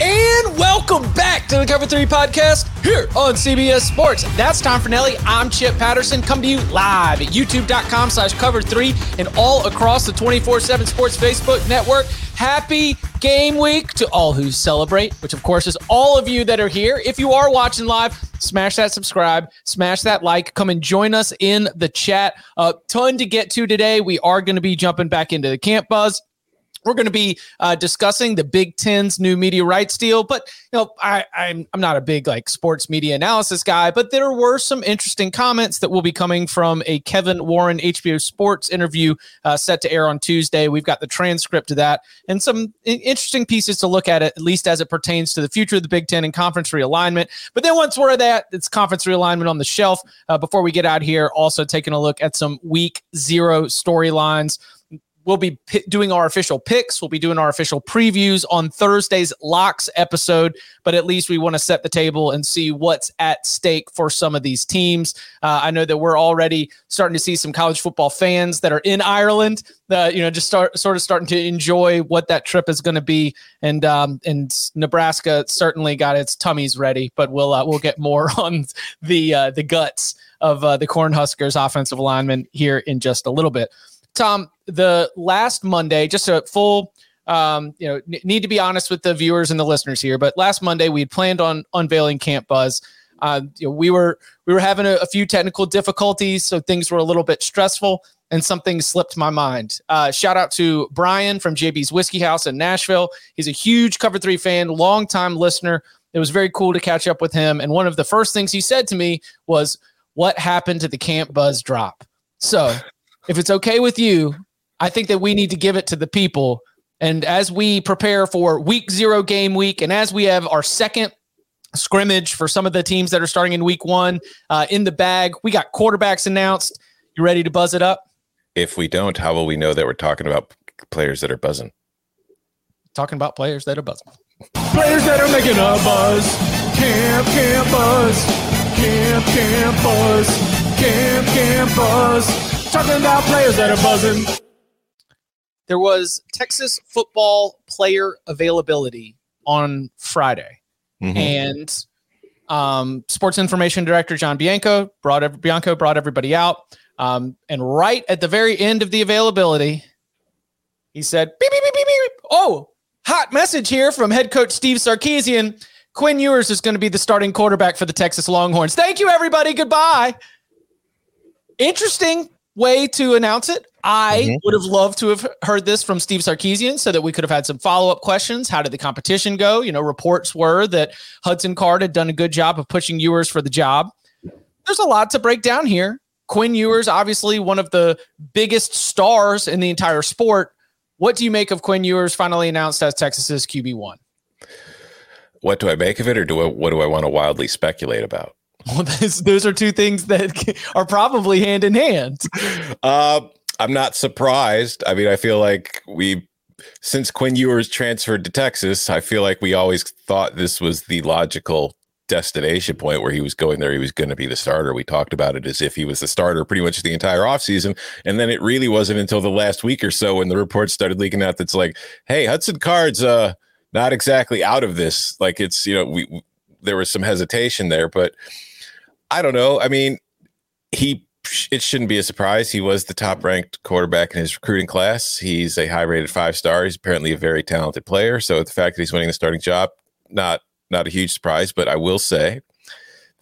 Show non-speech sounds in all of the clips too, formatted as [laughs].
And welcome back to the Cover 3 podcast here on CBS Sports. That's Tom Fornelli. I'm Chip Patterson. Come to you live at youtube.com slash cover 3 and all across the 24-7 Sports Facebook network. Happy game week to all who celebrate, which of course is all of you that are here. If you are watching live, smash that subscribe, smash that like, come and join us in the chat. A uh, ton to get to today. We are going to be jumping back into the camp buzz we're going to be uh, discussing the Big Ten's new media rights deal. But you know, I, I'm I'm not a big like sports media analysis guy, but there were some interesting comments that will be coming from a Kevin Warren HBO Sports interview uh, set to air on Tuesday. We've got the transcript of that and some interesting pieces to look at, at least as it pertains to the future of the Big Ten and conference realignment. But then once we're at that, it's conference realignment on the shelf. Uh, before we get out here, also taking a look at some Week Zero storylines we'll be p- doing our official picks. We'll be doing our official previews on Thursday's locks episode. But at least we want to set the table and see what's at stake for some of these teams. Uh, I know that we're already starting to see some college football fans that are in Ireland. Uh, you know, just start sort of starting to enjoy what that trip is going to be. And um, and Nebraska certainly got its tummies ready. But we'll uh, we'll get more [laughs] on the uh, the guts of uh, the Cornhuskers offensive lineman here in just a little bit. Tom, the last Monday, just a full, um, you know, n- need to be honest with the viewers and the listeners here, but last Monday we had planned on unveiling Camp Buzz. Uh, you know, we were we were having a, a, few technical difficulties, so things were a little bit stressful, and something slipped my mind. Uh, shout out to Brian from JB's Whiskey House in Nashville. He's a huge Cover Three fan, longtime listener. It was very cool to catch up with him, and one of the first things he said to me was, "What happened to the Camp Buzz drop?" So if it's okay with you, I think that we need to give it to the people. And as we prepare for week zero game week, and as we have our second scrimmage for some of the teams that are starting in week one uh, in the bag, we got quarterbacks announced. You ready to buzz it up? If we don't, how will we know that we're talking about players that are buzzing? Talking about players that are buzzing. Players that are making a buzz. Camp, camp buzz. Camp, camp buzz. Camp, camp buzz talking about players that are buzzing. There was Texas football player availability on Friday, mm-hmm. and um, sports information director John Bianco brought Bianco brought everybody out, um, and right at the very end of the availability, he said, beep, beep, beep, beep, beep. "Oh, hot message here from head coach Steve Sarkisian." Quinn Ewers is going to be the starting quarterback for the Texas Longhorns. Thank you, everybody. Goodbye. Interesting way to announce it. I mm-hmm. would have loved to have heard this from Steve Sarkisian so that we could have had some follow up questions. How did the competition go? You know, reports were that Hudson Card had done a good job of pushing Ewers for the job. There's a lot to break down here. Quinn Ewers, obviously one of the biggest stars in the entire sport. What do you make of Quinn Ewers finally announced as Texas's QB1? What do I make of it, or do I, what do I want to wildly speculate about? [laughs] Well, those, those are two things that [laughs] are probably hand in hand. Uh, I'm not surprised. I mean, I feel like we since Quinn Ewers transferred to Texas, I feel like we always thought this was the logical destination point where he was going there. He was going to be the starter. We talked about it as if he was the starter pretty much the entire offseason. And then it really wasn't until the last week or so when the reports started leaking out that's like, hey, Hudson Card's uh, not exactly out of this. Like it's, you know, we, we there was some hesitation there, but I don't know. I mean, he it shouldn't be a surprise. He was the top ranked quarterback in his recruiting class. He's a high rated five star. He's apparently a very talented player. So the fact that he's winning the starting job, not not a huge surprise. But I will say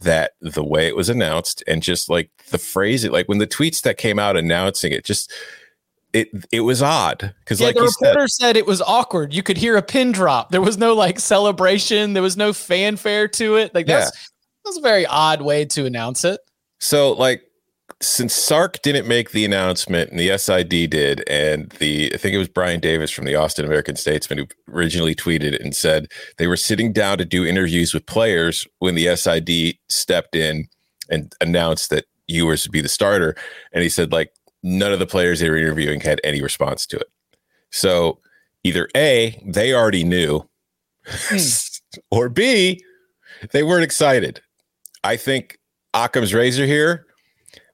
that the way it was announced and just like the phrase it like when the tweets that came out announcing it just it it was odd because yeah, like the reporter said, said, it was awkward. You could hear a pin drop. There was no like celebration. There was no fanfare to it. Like that's yeah. That's a very odd way to announce it. So like since Sark didn't make the announcement and the SID did, and the I think it was Brian Davis from the Austin American Statesman who originally tweeted and said they were sitting down to do interviews with players when the SID stepped in and announced that Ewers would be the starter, and he said like none of the players they were interviewing had any response to it. So either A, they already knew, hmm. [laughs] or B, they weren't excited. I think Occam's razor here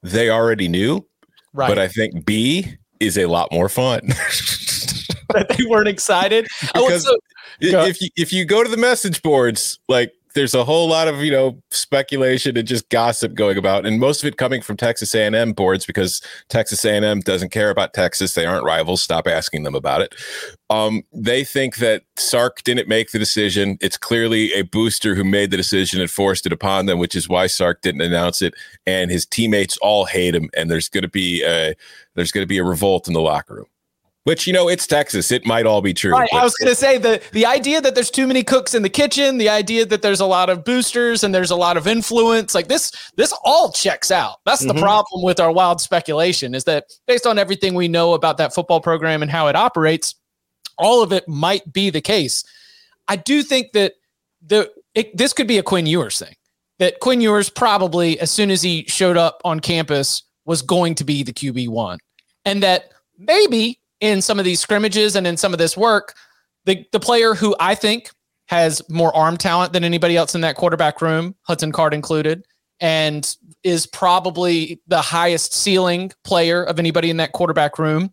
they already knew. Right. But I think B is a lot more fun. [laughs] that they weren't excited. [laughs] Oh, because also, if you if you go to the message boards, like there's a whole lot of you know speculation and just gossip going about and most of it coming from texas a&m boards because texas a&m doesn't care about texas. They aren't rivals. Stop asking them about it. Um, they think that sark didn't make the decision. It's clearly a booster who made the decision and forced it upon them which is why sark didn't announce it and his teammates all hate him and there's going to be a there's going to be a revolt in the locker room which you know, it's Texas. It might all be true. Right. I was going to say the the idea that there's too many cooks in the kitchen, the idea that there's a lot of boosters and there's a lot of influence, like this, this all checks out. That's the mm-hmm. problem with our wild speculation is that based on everything we know about that football program and how it operates, all of it might be the case. I do think that the it, this could be a Quinn Ewers thing. That Quinn Ewers probably, as soon as he showed up on campus, was going to be the QB one, and that maybe in some of these scrimmages and in some of this work, the, the player who I think has more arm talent than anybody else in that quarterback room, Hudson Card included, and is probably the highest ceiling player of anybody in that quarterback room.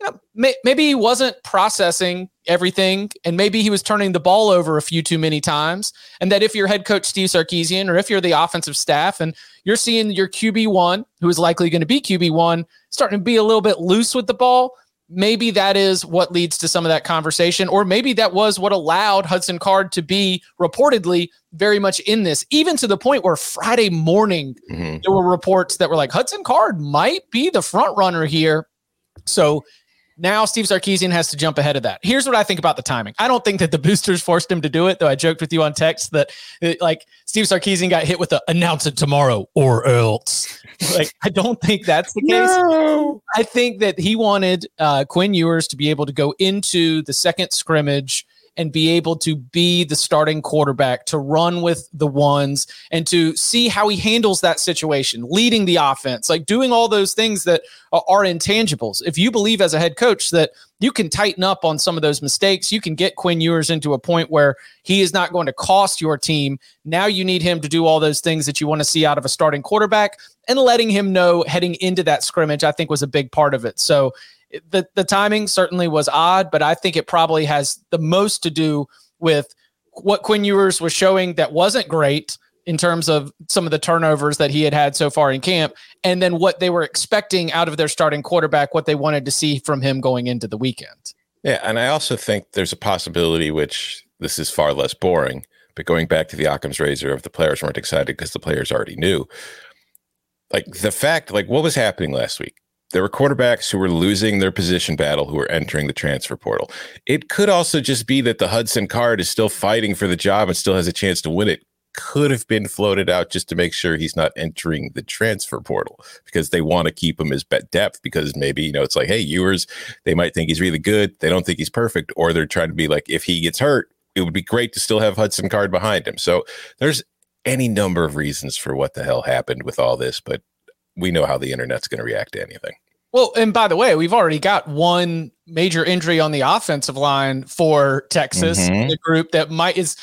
You know, may, maybe he wasn't processing everything, and maybe he was turning the ball over a few too many times. And that if you're head coach Steve Sarkisian, or if you're the offensive staff, and you're seeing your QB one, who is likely going to be QB one, starting to be a little bit loose with the ball, maybe that is what leads to some of that conversation, or maybe that was what allowed Hudson Card to be reportedly very much in this, even to the point where Friday morning mm-hmm. there were reports that were like Hudson Card might be the front runner here. So now Steve Sarkisian has to jump ahead of that. Here's what I think about the timing. I don't think that the [laughs] boosters forced him to do it, though I joked with you on text that like Steve Sarkisian got hit with the announce it tomorrow or else. [laughs] like I don't think that's the case. No. I think that he wanted uh, Quinn Ewers to be able to go into the second scrimmage and be able to be the starting quarterback, to run with the ones and to see how he handles that situation, leading the offense, like doing all those things that are intangibles. If you believe as a head coach that you can tighten up on some of those mistakes, you can get Quinn Ewers into a point where he is not going to cost your team. Now you need him to do all those things that you want to see out of a starting quarterback and letting him know heading into that scrimmage, I think was a big part of it. So the the timing certainly was odd, but I think it probably has the most to do with what Quinn Ewers was showing that wasn't great in terms of some of the turnovers that he had had so far in camp, and then what they were expecting out of their starting quarterback, what they wanted to see from him going into the weekend. Yeah, and I also think there's a possibility, which this is far less boring, but going back to the Occam's razor of the players weren't excited because the players already knew. Like the fact, like what was happening last week? There were quarterbacks who were losing their position battle who were entering the transfer portal. It could also just be that the Hudson Card is still fighting for the job and still has a chance to win it. Could have been floated out just to make sure he's not entering the transfer portal because they want to keep him as bet depth because maybe, you know, it's like, hey, Ewers, they might think he's really good. They don't think he's perfect. Or they're trying to be like, if he gets hurt, it would be great to still have Hudson Card behind him. So there's any number of reasons for what the hell happened with all this, but we know how the internet's going to react to anything. Well, and by the way, we've already got one major injury on the offensive line for Texas, Mhm. the group that might is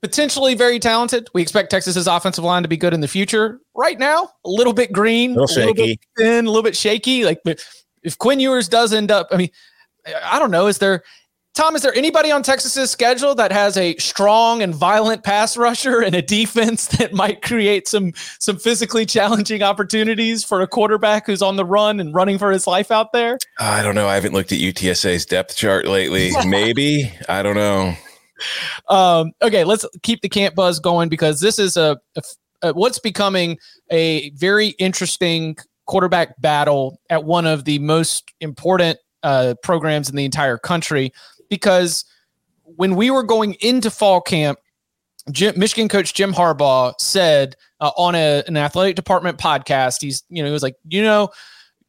potentially very talented. We expect Texas's offensive line to be good in the future. Right now, a little bit green, A little bit shaky. thin, a little bit shaky. Like if Quinn Ewers does end up, I mean, I don't know. Is there Tom, is there anybody on Texas's schedule that has a strong and violent pass rusher and a defense that might create some some physically challenging opportunities for a quarterback who's on the run and running for his life out there? I don't know. I haven't looked at UTSA's depth chart lately. [laughs] Maybe. I don't know. Um, okay, let's keep the camp buzz going because this is a, a- a- what's becoming a very interesting quarterback battle at one of the most important uh, programs in the entire country. Because when we were going into fall camp, Jim, Michigan coach Jim Harbaugh said uh, on a, an athletic department podcast, he's you know he was like, you know,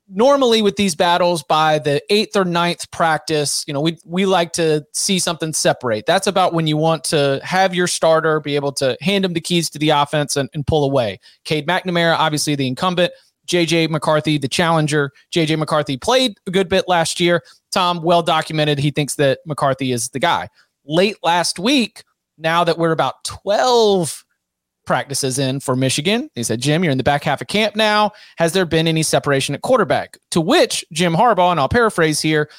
normally with these battles by the eighth or ninth practice, you know, we we like to see something separate. That's about when you want to have your starter be able to hand him the keys to the offense and, and pull away. Cade McNamara, obviously the incumbent, JJ McCarthy, the challenger. JJ McCarthy played a good bit last year. Tom, well documented, he thinks that McCarthy is the guy. Late last week, now that we're about 12 practices in for Michigan. He said, Jim, you're in the back half of camp now. Has there been any separation at quarterback? To which Jim Harbaugh, and I'll paraphrase here,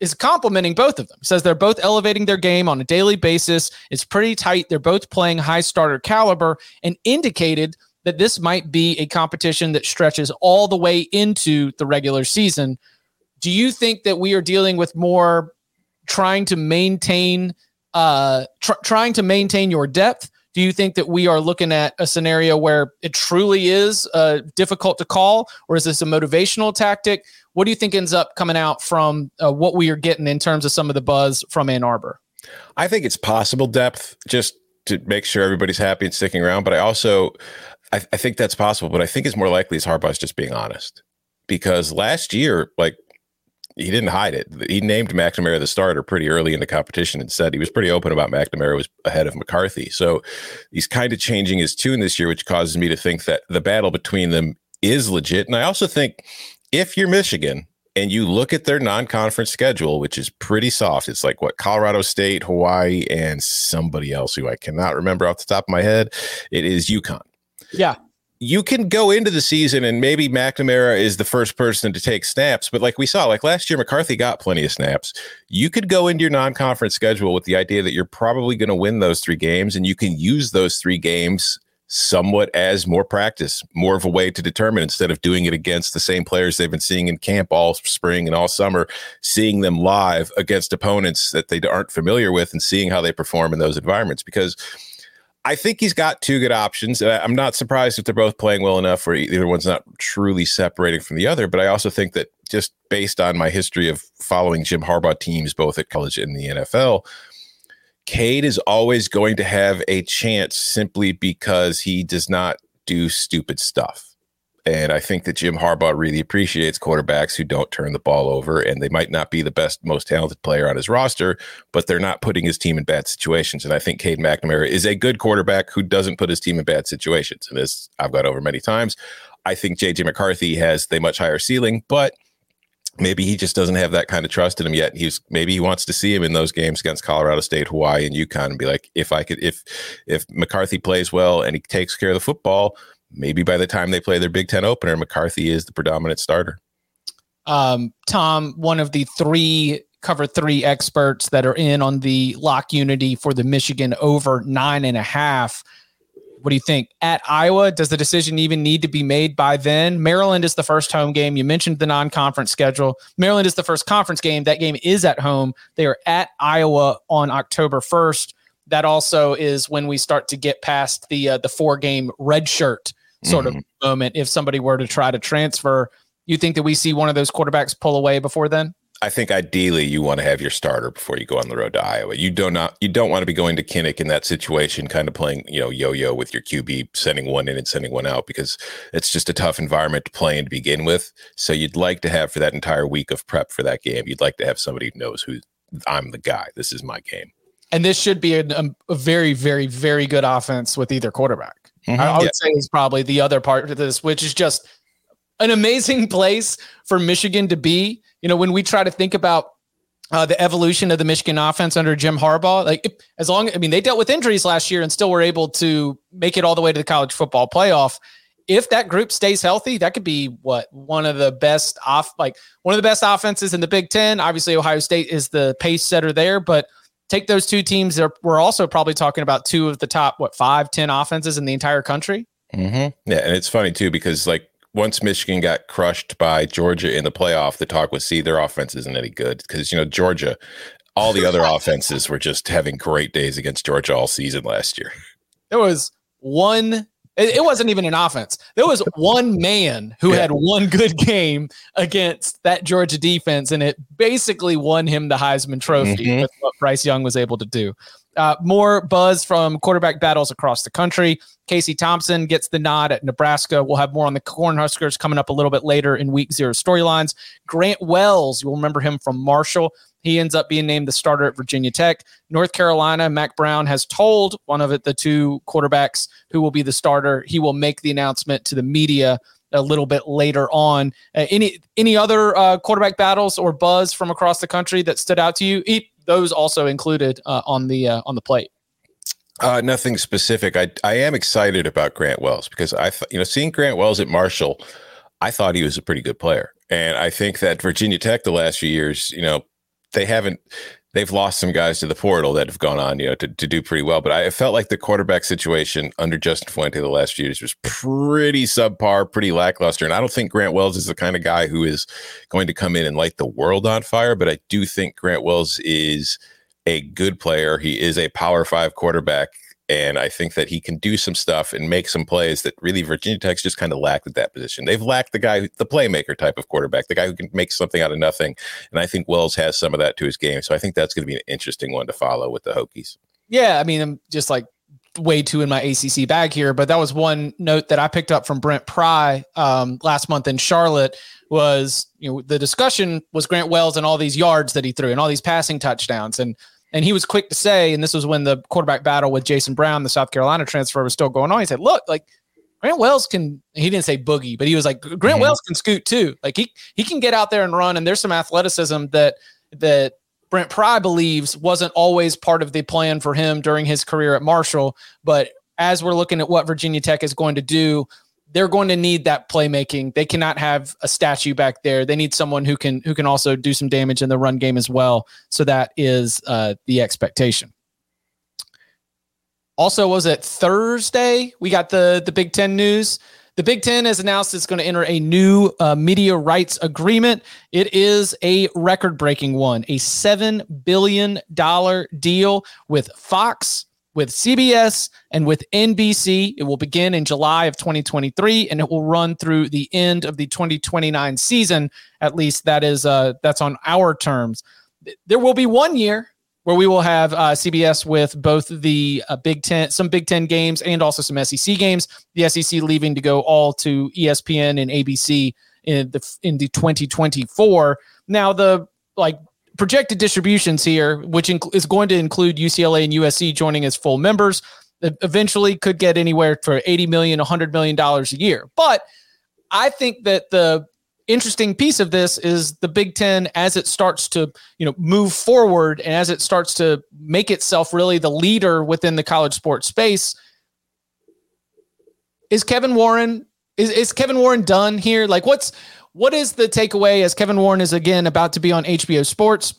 is complimenting both of them. Says they're both elevating their game on a daily basis. It's pretty tight. They're both playing high starter caliber and indicated that this might be a competition that stretches all the way into the regular season. Do you think that we are dealing with more trying to maintain uh tr- trying to maintain your depth do you think that we are looking at a scenario where it truly is uh, difficult to call, or is this a motivational tactic? What do you think ends up coming out from uh, what we are getting in terms of some of the buzz from Ann Arbor? I think it's possible depth just to make sure everybody's happy and sticking around. But I also, I, I think that's possible. But I think it's more likely is Harbaugh's just being honest because last year, like he didn't hide it. He named McNamara the starter pretty early in the competition and said he was pretty open about McNamara was ahead of McCarthy. So he's kind of changing his tune this year, which causes me to think that the battle between them is legit. And I also think if you're Michigan and you look at their non-conference schedule, which is pretty soft, it's like what Colorado State, Hawaii, and somebody else who I cannot remember off the top of my head. It is UConn Yeah, you can go into the season and maybe McNamara is the first person to take snaps, but like we saw, like last year, McCarthy got plenty of snaps. You could go into your non-conference schedule with the idea that you're probably going to win those three games, and you can use those three games somewhat as more practice, more of a way to determine instead of doing it against the same players they've been seeing in camp all spring and all summer, seeing them live against opponents that they aren't familiar with and seeing how they perform in those environments because I think he's got two good options. I- I'm not surprised if they're both playing well enough where either one's not truly separating from the other. But I also think that just based on my history of following Jim Harbaugh teams, both at college and the NFL, Cade is always going to have a chance simply because he does not do stupid stuff. And I think that Jim Harbaugh really appreciates quarterbacks who don't turn the ball over, and they might not be the best, most talented player on his roster, but they're not putting his team in bad situations. And I think Cade McNamara is a good quarterback who doesn't put his team in bad situations. And as I've got over many times, I think JJ McCarthy has the much higher ceiling, but maybe he just doesn't have that kind of trust in him yet. He's maybe he wants to see him in those games against Colorado State, Hawaii, and UConn, and be like, if I could, if if McCarthy plays well and he takes care of the football, maybe by the time they play their Big Ten opener, McCarthy is the predominant starter. um, Tom, one of the three cover three experts that are in on the lock unity for the Michigan over nine and a half. What do you think? At Iowa, does the decision even need to be made by then? Maryland is the first home game. You mentioned the non conference schedule. Maryland is the first conference game. That game is at home. They are at Iowa on October 1st. That also is when we start to get past the uh, the four game red shirt sort of mm-hmm. moment. If somebody were to try to transfer, you think that we see one of those quarterbacks pull away before then? I think ideally you want to have your starter before you go on the road to Iowa. You do not you don't want to be going to Kinnick in that situation, kind of playing, you know, yo-yo with your QB, sending one in and sending one out because it's just a tough environment to play in to begin with. So you'd like to have for that entire week of prep for that game, you'd like to have somebody who knows who I'm the guy. This is my game. And this should be a, um, a very, very, very good offense with either quarterback. I, I would Yeah. say is probably the other part of this, which is just an amazing [laughs] place for Michigan to be. You know, when we try to think about uh, the evolution of the Michigan offense under Jim Harbaugh, like if, as long, I mean, they dealt with injuries last year and still were able to make it all the way to the college football playoff. If that group stays healthy, that could be what one of the best off, like one of the best offenses in the Big Ten. Obviously, Ohio State is the pace setter there, but take those two teams. We're also probably talking about two of the top, what, five, ten offenses in the entire country. Mm-hmm. Yeah, and it's funny too because like once Michigan got crushed by Georgia in the playoff, the talk was, see, their offense isn't any good because you know Georgia, all the other [laughs] offenses were just having great days against Georgia all season last year. There was one. It, it wasn't even an offense. There was [laughs] one man who yeah. had one good game against that Georgia defense, and it basically won him the Heisman Trophy mm-hmm. with what Bryce Young was able to do. Uh, more buzz from quarterback battles across the country. Casey Thompson gets the nod at Nebraska. We'll have more on the Cornhuskers coming up a little bit later in week zero storylines. Grant Wells, you'll remember him from Marshall. He ends up being named the starter at Virginia Tech. North Carolina, Mack Brown has told one of the two quarterbacks who will be the starter. He will make the announcement to the media a little bit later on. Uh, any any other uh, quarterback battles or buzz from across the country that stood out to you? those also included uh, on the uh, on the plate. Uh, nothing specific. I I am excited about Grant Wells because I th- you know seeing Grant Wells at Marshall, I thought he was a pretty good player, and I think that Virginia Tech the last few years, you know, they haven't they've lost some guys to the portal that have gone on, you know, to, to do pretty well. But I felt like the quarterback situation under Justin Fuente the last few years was pretty subpar, pretty lackluster. And I don't think Grant Wells is the kind of guy who is going to come in and light the world on fire. But I do think Grant Wells is a good player. He is a power five quarterback and I think that he can do some stuff and make some plays that really Virginia Tech's just kind of lacked at that position. They've lacked the guy, the playmaker type of quarterback, the guy who can make something out of nothing. And I think Wells has some of that to his game. So I think that's going to be an interesting one to follow with the Hokies. Yeah. I mean, I'm just like way too in my ACC bag here, but that was one note that I picked up from Brent Pry um, last month in Charlotte was, you know, the discussion was Grant Wells and all these yards that he threw and all these passing touchdowns. And and he was quick to say, and this was when the quarterback battle with Jason Brown, the South Carolina transfer, was still going on. He said, "Look, like Grant Wells can." He didn't say boogie, but he was like, "Grant mm-hmm. Wells can scoot too. Like he he can get out there and run. And there's some athleticism that that Brent Pry believes wasn't always part of the plan for him during his career at Marshall, but as we're looking at what Virginia Tech is going to do they're going to need that playmaking. They cannot have a statue back there. They need someone who can who can also do some damage in the run game as well. So that is uh, the expectation. Also, was it Thursday? We got the the Big Ten news. The Big Ten has announced it's going to enter a new uh, media rights agreement. It is a record breaking one, a $7 billion deal with Fox, with CBS and with NBC. It will begin in July of 2023 and it will run through the end of the 2029 season. At least that is uh, that's on our terms. There will be one year where we will have uh, CBS with both the uh, Big Ten, some Big Ten games, and also some SEC games. The SEC leaving to go all to ESPN and ABC in the in the 2024. Now the like projected distributions here, which inc- is going to include UCLA and USC joining as full members, eventually could get anywhere for 80 million, 100 million dollars a year. But I think that the interesting piece of this is the Big 10 as it starts to, you know, move forward and as it starts to make itself really the leader within the college sports space. Is Kevin Warren is, is Kevin Warren done here? Like what's what is the takeaway as Kevin Warren is again about to be on HBO Sports?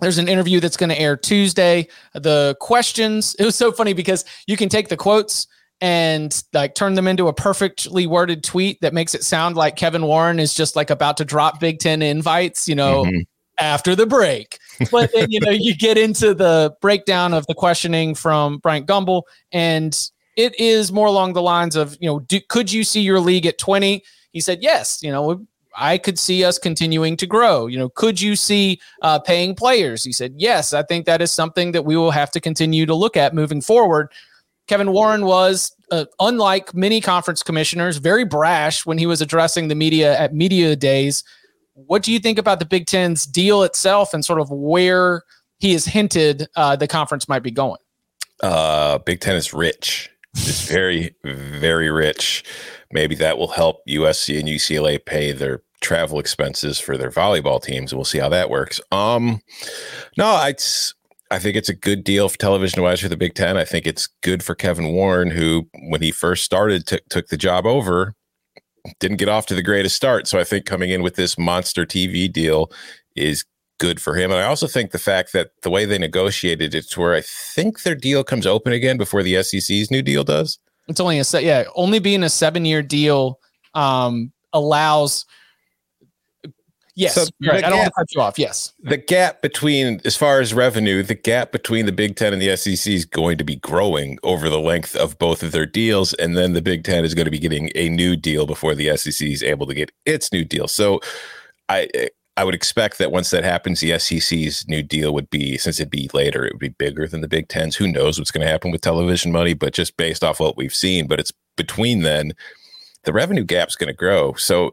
There's an interview that's going to air Tuesday. The questions, it was so funny because you can take the quotes and like turn them into a perfectly worded tweet that makes it sound like Kevin Warren is just like about to drop Big Ten invites, you know, mm-hmm. after the break. But then, you know, you get into the breakdown of the questioning from Bryant Gumbel and it is more along the lines of, you know, do, could you see your league at 20? He said, yes, you know, I could see us continuing to grow. You know, could you see uh, paying players? He said, yes, I think that is something that we will have to continue to look at moving forward. Kevin Warren was, uh, unlike many conference commissioners, very brash when he was addressing the media at media days. What do you think about the Big Ten's deal itself and sort of where he has hinted uh, the conference might be going? Uh, Big Ten is rich. It's very, very rich maybe that will help USC and UCLA pay their travel expenses for their volleyball teams, we'll see how that works. Um, no, it's I think it's a good deal for television wise for the Big Ten. I think it's good for Kevin Warren, who when he first started t- took the job over, didn't get off to the greatest start. So I think coming in with this monster TV deal is good for him. And I also think the fact that the way they negotiated it's where I think their deal comes open again before the SEC's new deal does. It's only a set, yeah, only being a seven year deal um, allows Yes, so right. I don't want to cut you off. Yes. The gap between, as far as revenue, the gap between the Big Ten and the SEC is going to be growing over the length of both of their deals. And then the Big Ten is going to be getting a new deal before the SEC is able to get its new deal. So I, I would expect that once that happens, the SEC's new deal would be, since it'd be later, it would be bigger than the Big Ten's. Who knows what's going to happen with television money, but just based off what we've seen, but it's between then, the revenue gap's going to grow. So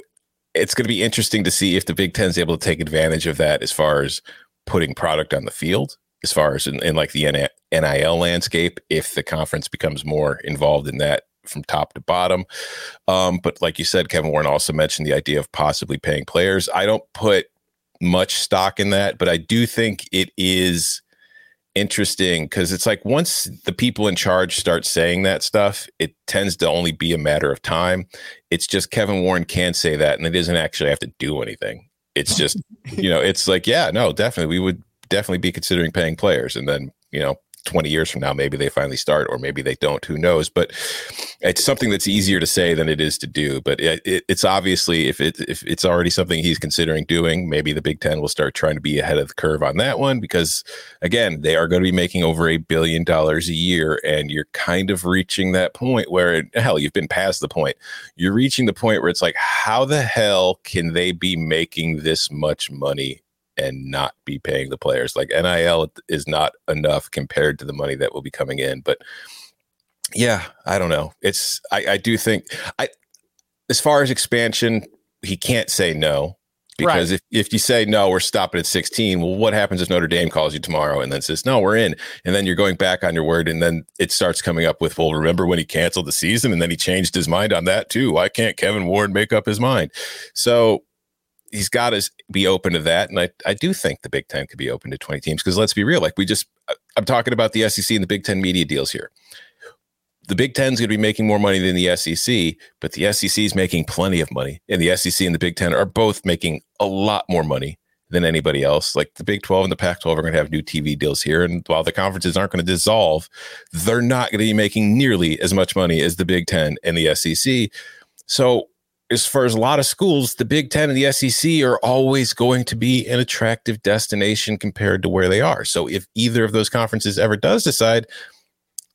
it's going to be interesting to see if the Big Ten is able to take advantage of that as far as putting product on the field, as far as in, in like the NIL landscape, if the conference becomes more involved in that from top to bottom. Um, but like you said, Kevin Warren also mentioned the idea of possibly paying players. I don't put much stock in that, but I do think it is interesting because it's like once the people in charge start saying that stuff, it tends to only be a matter of time. It's just Kevin Warren can say that, and it doesn't actually have to do anything. It's just, [laughs] you know, it's like, yeah, no, definitely, we would definitely be considering paying players, and then you know, 20 years from now, maybe they finally start, or maybe they don't. Who knows? But it's something that's easier to say than it is to do. But it, it, it's obviously if it if it's already something he's considering doing, maybe the Big Ten will start trying to be ahead of the curve on that one because again, they are going to be making over a billion dollars a year, and you're kind of reaching that point where hell, you've been past the point. You're reaching the point where it's like, how the hell can they be making this much money and not be paying the players. Like NIL is not enough compared to the money that will be coming in. But yeah, I don't know. It's I, I do think I as far as expansion, he can't say no. Because right. if, if you say no, we're stopping at 16, well, what happens if Notre Dame calls you tomorrow and then says, no, we're in? And then you're going back on your word. And then it starts coming up with, well, remember when he canceled the season and then he changed his mind on that too? Why can't Kevin Ward make up his mind? So he's got to be open to that. And I, I do think the Big Ten could be open to 20 teams because let's be real. Like we just, uh, I'm talking about the SEC and the Big Ten media deals here. The Big Ten's going to be making more money than the SEC, but the SEC is making plenty of money. And the SEC and the Big Ten are both making a lot more money than anybody else. Like the Big 12 and the Pac 12 are going to have new TV deals here. And while the conferences aren't going to dissolve, they're not going to be making nearly as much money as the Big 10 and the SEC. So as far as a lot of schools, the Big Ten and the SEC are always going to be an attractive destination compared to where they are. So if either of those conferences ever does decide,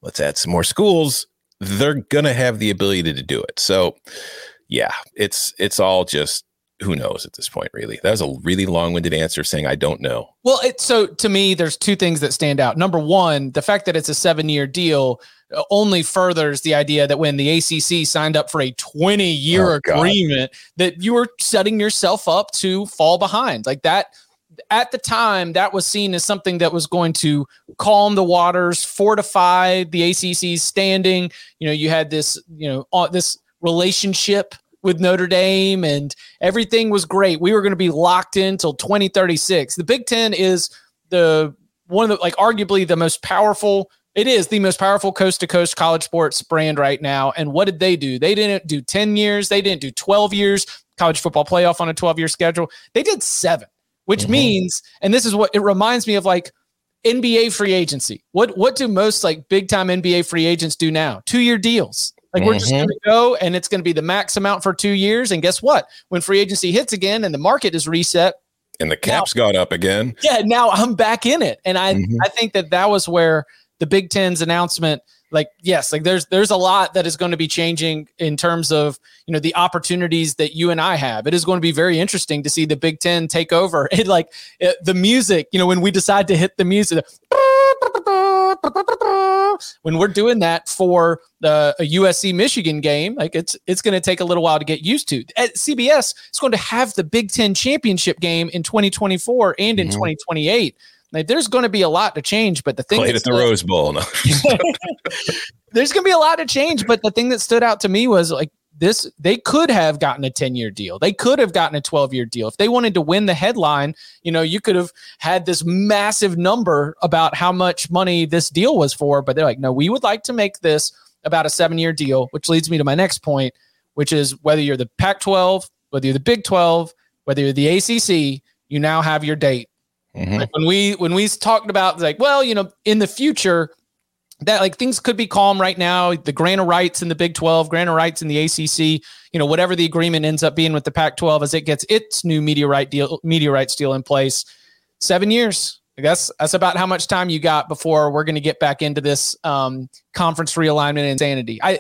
let's add some more schools, they're gonna have the ability to do it. So yeah, it's it's all just who knows at this point, really. That was a really long-winded answer saying I don't know. Well, it, so to me, there's two things that stand out. Number one, the fact that it's a seven-year deal uh, only furthers the idea that when the ACC signed up for a 20 year oh, agreement, that you were setting yourself up to fall behind. Like that, at the time, that was seen as something that was going to calm the waters, fortify the ACC's standing. You know, you had this, you know, uh, this relationship with Notre Dame and everything was great. We were going to be locked in till 2036. The Big Ten is the one of the like arguably the most powerful it is the most powerful coast to coast college sports brand right now. And what did they do? They didn't do 10 years, they didn't do 12 years, college football playoff on a 12 year schedule. They did seven, which mm-hmm. means, and this is what it reminds me of like NBA free agency. What what do most like big time NBA free agents do now? Two year deals. Like mm-hmm. we're just going to mm-hmm. go and it's going to be the max amount for two years. And guess what? When free agency hits again and the market is reset, and the cap's now, gone up again. Yeah, now I'm back in it, and I mm-hmm. I think that that was where the Big Ten's announcement, like yes, like there's there's a lot that is going to be changing in terms of you know the opportunities that you and I have. It is going to be very interesting to see the Big Ten take over. [laughs] It like it, the music, you know, when we decide to hit the music. When we're doing that for the a USC Michigan game, like it's it's going to take a little while to get used to. At CBS, it's going to have the Big Ten championship game in 2024 and in mm-hmm. 2028. Like, there's going to be a lot to change, but the thing played at the Rose Bowl. No. [laughs] there's going to be a lot to change, but the thing that stood out to me was like this they could have gotten a 10 year deal. They could have gotten a 12 year deal. If they wanted to win the headline, you know, you could have had this massive number about how much money this deal was for, but they're like, no, we would like to make this about a seven year deal, which leads me to my next point, which is whether you're the Pac 12, whether you're the Big 12, whether you're the ACC, you now have your date. Mm-hmm. Like when we when we talked about like, well, you know, in the future, that like things could be calm right now. The grant of rights in the Big 12, grant of rights in the ACC, you know, whatever the agreement ends up being with the Pac 12 as it gets its new right deal, rights deal in place. Seven years. I guess that's about how much time you got before we're going to get back into this um, conference realignment insanity. I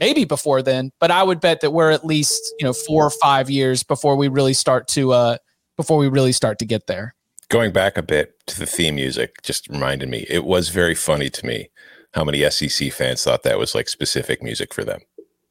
maybe before then, but I would bet that we're at least you know four or five years before we really start to uh, before we really start to get there. Going back a bit to the theme music, just reminded me. It was very funny to me how many SEC fans thought that was like specific music for them.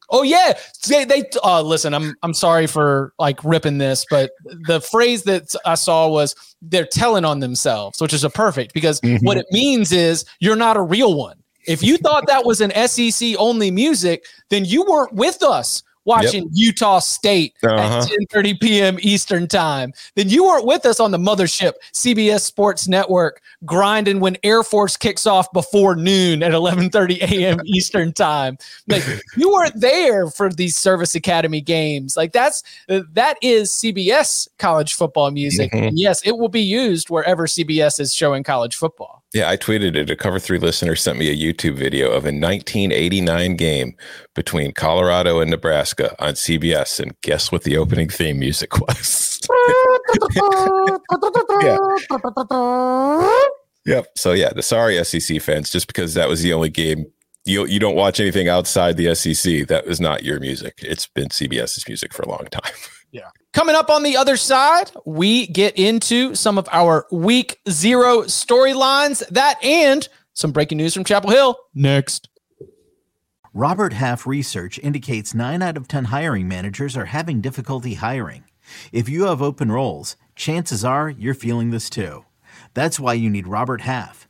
Oh yeah, they, they uh, listen. I'm I'm sorry for like ripping this, but the phrase that I saw was they're telling on themselves, which is a perfect because mm-hmm. what it means is you're not a real one. If you thought that was an SEC only music, then you weren't with us watching yep. Utah State uh-huh. at 10:30 p.m. Eastern Time. Then you weren't with us on the mothership CBS Sports Network grinding when Air Force kicks off before noon at 11:30 a.m. [laughs] Eastern Time. Like you weren't there for these Service Academy games. Like that's that is CBS college football music. Mm-hmm. yes, it will be used wherever CBS is showing college football. Yeah, I tweeted it. A cover three listener sent me a YouTube video of a 1989 game between Colorado and Nebraska on CBS. And guess what the opening theme music was? [laughs] yeah. Yep. So, yeah, the sorry SEC fans, just because that was the only game you, you don't watch anything outside the SEC, that was not your music. It's been CBS's music for a long time. [laughs] Yeah. Coming up on the other side, we get into some of our week zero storylines, that and some breaking news from Chapel Hill next. Robert Half research indicates nine out of 10 hiring managers are having difficulty hiring. If you have open roles, chances are you're feeling this too. That's why you need Robert Half.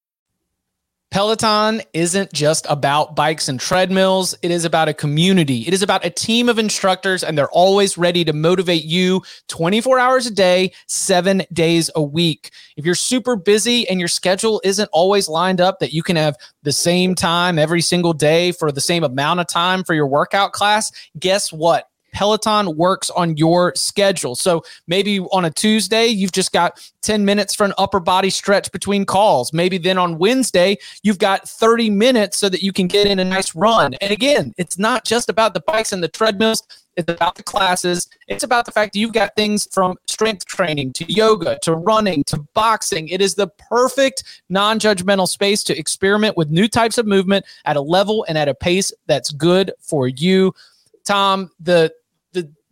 Peloton isn't just about bikes and treadmills. It is about a community. It is about a team of instructors, and they're always ready to motivate you 24 hours a day, seven days a week. If you're super busy and your schedule isn't always lined up that you can have the same time every single day for the same amount of time for your workout class, guess what? Peloton works on your schedule. So maybe on a Tuesday, you've just got 10 minutes for an upper body stretch between calls. Maybe then on Wednesday, you've got 30 minutes so that you can get in a nice run. And again, it's not just about the bikes and the treadmills. It's about the classes. It's about the fact that you've got things from strength training to yoga to running to boxing. It is the perfect non judgmental space to experiment with new types of movement at a level and at a pace that's good for you. Tom, the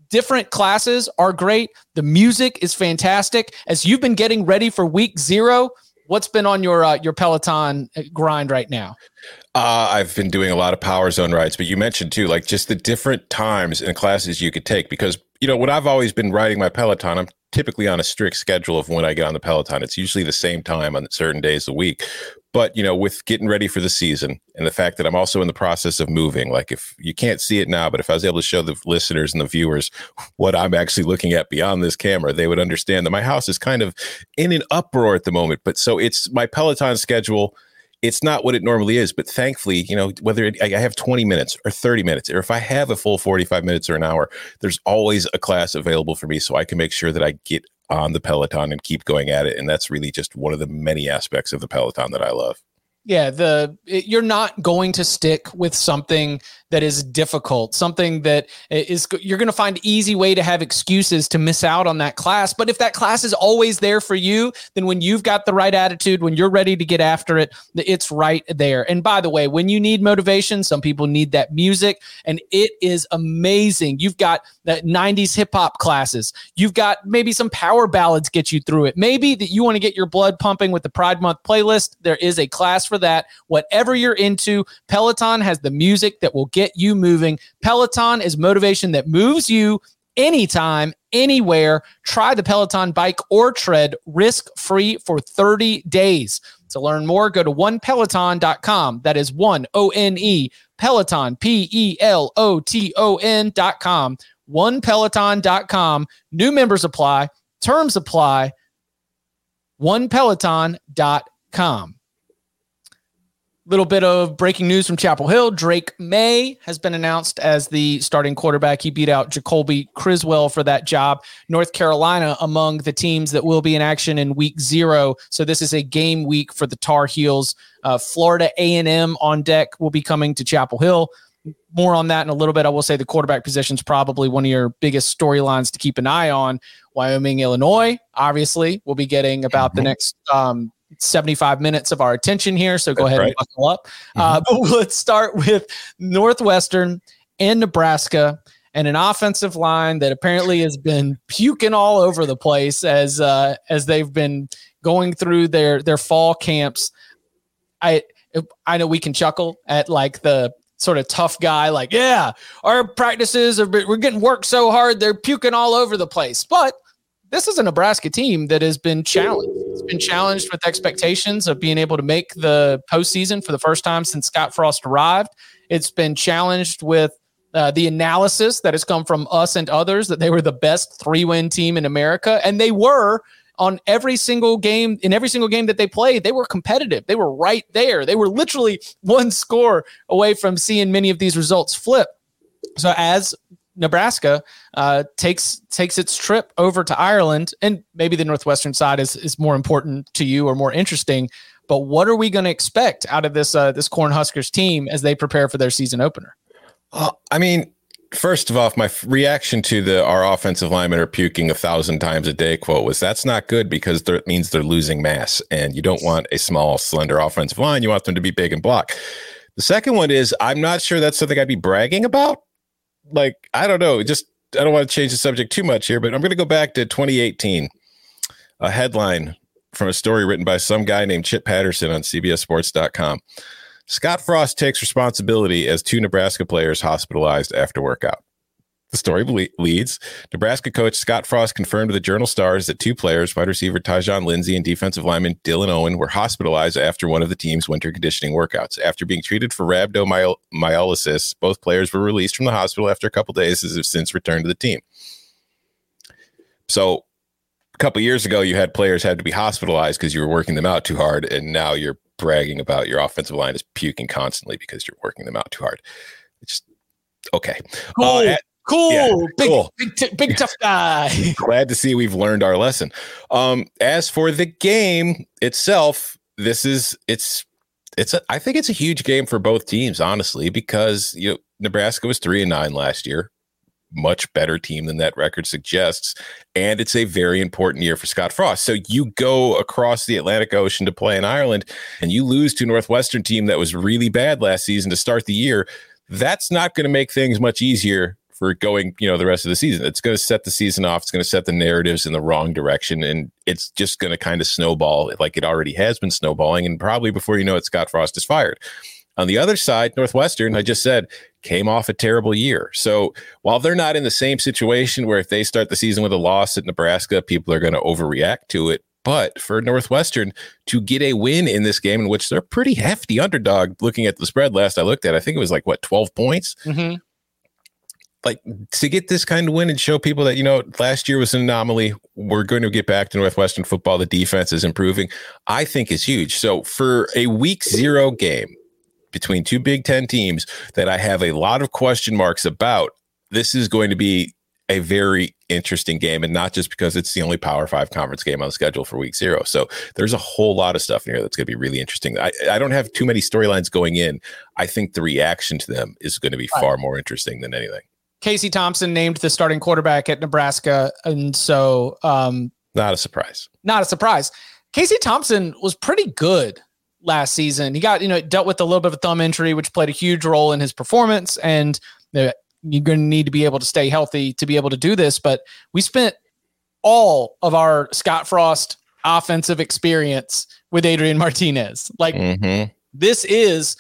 different classes are great. The music is fantastic. As you've been getting ready for week zero, what's been on your uh, your Peloton uh, grind right now? Uh, I've been doing a lot of power zone rides, but you mentioned too, like just the different times and classes you could take. Because you know, when I've always been riding my Peloton, I'm typically on a strict schedule of when I get on the Peloton. It's usually the same time on certain days a week. But you know, with getting ready for the season and the fact that I'm also in the process of moving, like if you can't see it now, but if I was able to show the listeners and the viewers what I'm actually looking at beyond this camera, they would understand that my house is kind of in an uproar at the moment. But so it's my Peloton schedule it's not what it normally is. But thankfully, you know, whether it, I have 20 minutes or 30 minutes, or if I have a full 45 minutes or an hour, there's always a class available for me so I can make sure that I get on the Peloton and keep going at it. And that's really just one of the many aspects of the Peloton that I love. Yeah, the it, you're not going to stick with something that is difficult, something that is you're going to find easy way to have excuses to miss out on that class. But if that class is always there for you, then when you've got the right attitude, when you're ready to get after it, it's right there. And by the way, when you need motivation, some people need that music, and it is amazing. You've got uh, that 90s hip hop classes. You've got maybe some power ballads get you through it. Maybe that you want to get your blood pumping with the Pride Month playlist. There is a class for that. Whatever you're into, Peloton has the music that will get you moving. Peloton is motivation that moves you anytime, anywhere. Try the Peloton bike or tread risk free for 30 days. To learn more, go to onepeloton.com. That is one O N E Peloton, P E L O T O N.com. Onepeloton.com. New members apply, terms apply. Onepeloton.com. Little bit of breaking news from Chapel Hill. Drake Maye has been announced as the starting quarterback. He beat out Jacoby Criswell for that job. North Carolina among the teams that will be in action in week zero. So this is a game week for the Tar Heels. Uh, Florida A&M on deck will be coming to Chapel Hill. More on that in a little bit. I will say the quarterback position is probably one of your biggest storylines to keep an eye on. Wyoming, Illinois, obviously, will be getting about mm-hmm. the next um, 75 minutes of our attention here. So go That's ahead right. and buckle up. Mm-hmm. Uh, but [laughs] let's start with Northwestern and Nebraska and an offensive line that apparently has been puking all over the place as uh, as they've been going through their their fall camps. I I know we can chuckle at like the sort of tough guy, like yeah, our practices are we're getting worked so hard they're puking all over the place, but this is a Nebraska team that has been challenged. It's been challenged with expectations of being able to make the postseason for the first time since Scott Frost arrived. It's been challenged with uh, the analysis that has come from us and others that they were the best three win team in America. And they were on every single game, in every single game that they played, they were competitive. They were right there. They were literally [laughs] one score away from seeing many of these results flip. So, as Nebraska uh, takes takes its trip over to Ireland, and maybe the Northwestern side is is more important to you or more interesting. But what are we going to expect out of this uh, this Cornhuskers team as they prepare for their season opener? Uh, I mean, first of all, my reaction to the our offensive linemen are puking a thousand times a day quote was that's not good because it means they're losing mass, and you don't want a small, slender offensive line. You want them to be big and block. The second one is I'm not sure that's something I'd be bragging about like I don't know, just I don't want to change the subject too much here, but I'm going to go back to 2018. A headline from a story written by some guy named Chip Patterson on CBSSports.com. Scott Frost takes responsibility as two Nebraska players hospitalized after workout. The story leads Nebraska coach Scott Frost confirmed to the Journal Stars that two players, wide receiver Tyjon Lindsey and defensive lineman Dylan Owen, were hospitalized after one of the team's winter conditioning workouts. After being treated for rhabdomyolysis, both players were released from the hospital after a couple days and have since returned to the team. So, a couple years ago, you had players had to be hospitalized because you were working them out too hard, and now you're bragging about your offensive line is puking constantly because you're working them out too hard. It's just okay. Cool. Uh, at, Cool. Yeah, big, cool. Big, t- big tough [laughs] guy. [laughs] Glad to see we've learned our lesson. Um, as for the game itself, this is it's it's a, I think it's a huge game for both teams, honestly, because you know, Nebraska was three and nine last year, much better team than that record suggests, and it's a very important year for Scott Frost. So you go across the Atlantic Ocean to play in Ireland, and you lose to a Northwestern team that was really bad last season to start the year. That's not going to make things much easier for going, you know, the rest of the season. It's going to set the season off. It's going to set the narratives in the wrong direction, and it's just going to kind of snowball like it already has been snowballing. And probably before you know it, Scott Frost is fired. On the other side, Northwestern, I just said, came off a terrible year. So while they're not in the same situation where if they start the season with a loss at Nebraska, people are going to overreact to it. But for Northwestern to get a win in this game, in which they're pretty hefty underdog, looking at the spread last I looked at, I think it was like what twelve points. Mm-hmm like to get this kind of win and show people that you know last year was an anomaly we're going to get back to northwestern football the defense is improving i think is huge so for a week zero game between two big ten teams that i have a lot of question marks about this is going to be a very interesting game, and not just because it's the only Power Five conference game on the schedule for Week Zero. So there's a whole lot of stuff in here that's going to be really interesting. I, I don't have too many storylines going in. I think the reaction to them is going to be far more interesting than anything. Casey Thompson named the starting quarterback at Nebraska, and so um, not a surprise. Not a surprise. Casey Thompson was pretty good last season. He got you know dealt with a little bit of a thumb injury, which played a huge role in his performance, and you're going to need to be able to stay healthy to be able to do this. But we spent all of our Scott Frost offensive experience with Adrian Martinez. Like mm-hmm. this is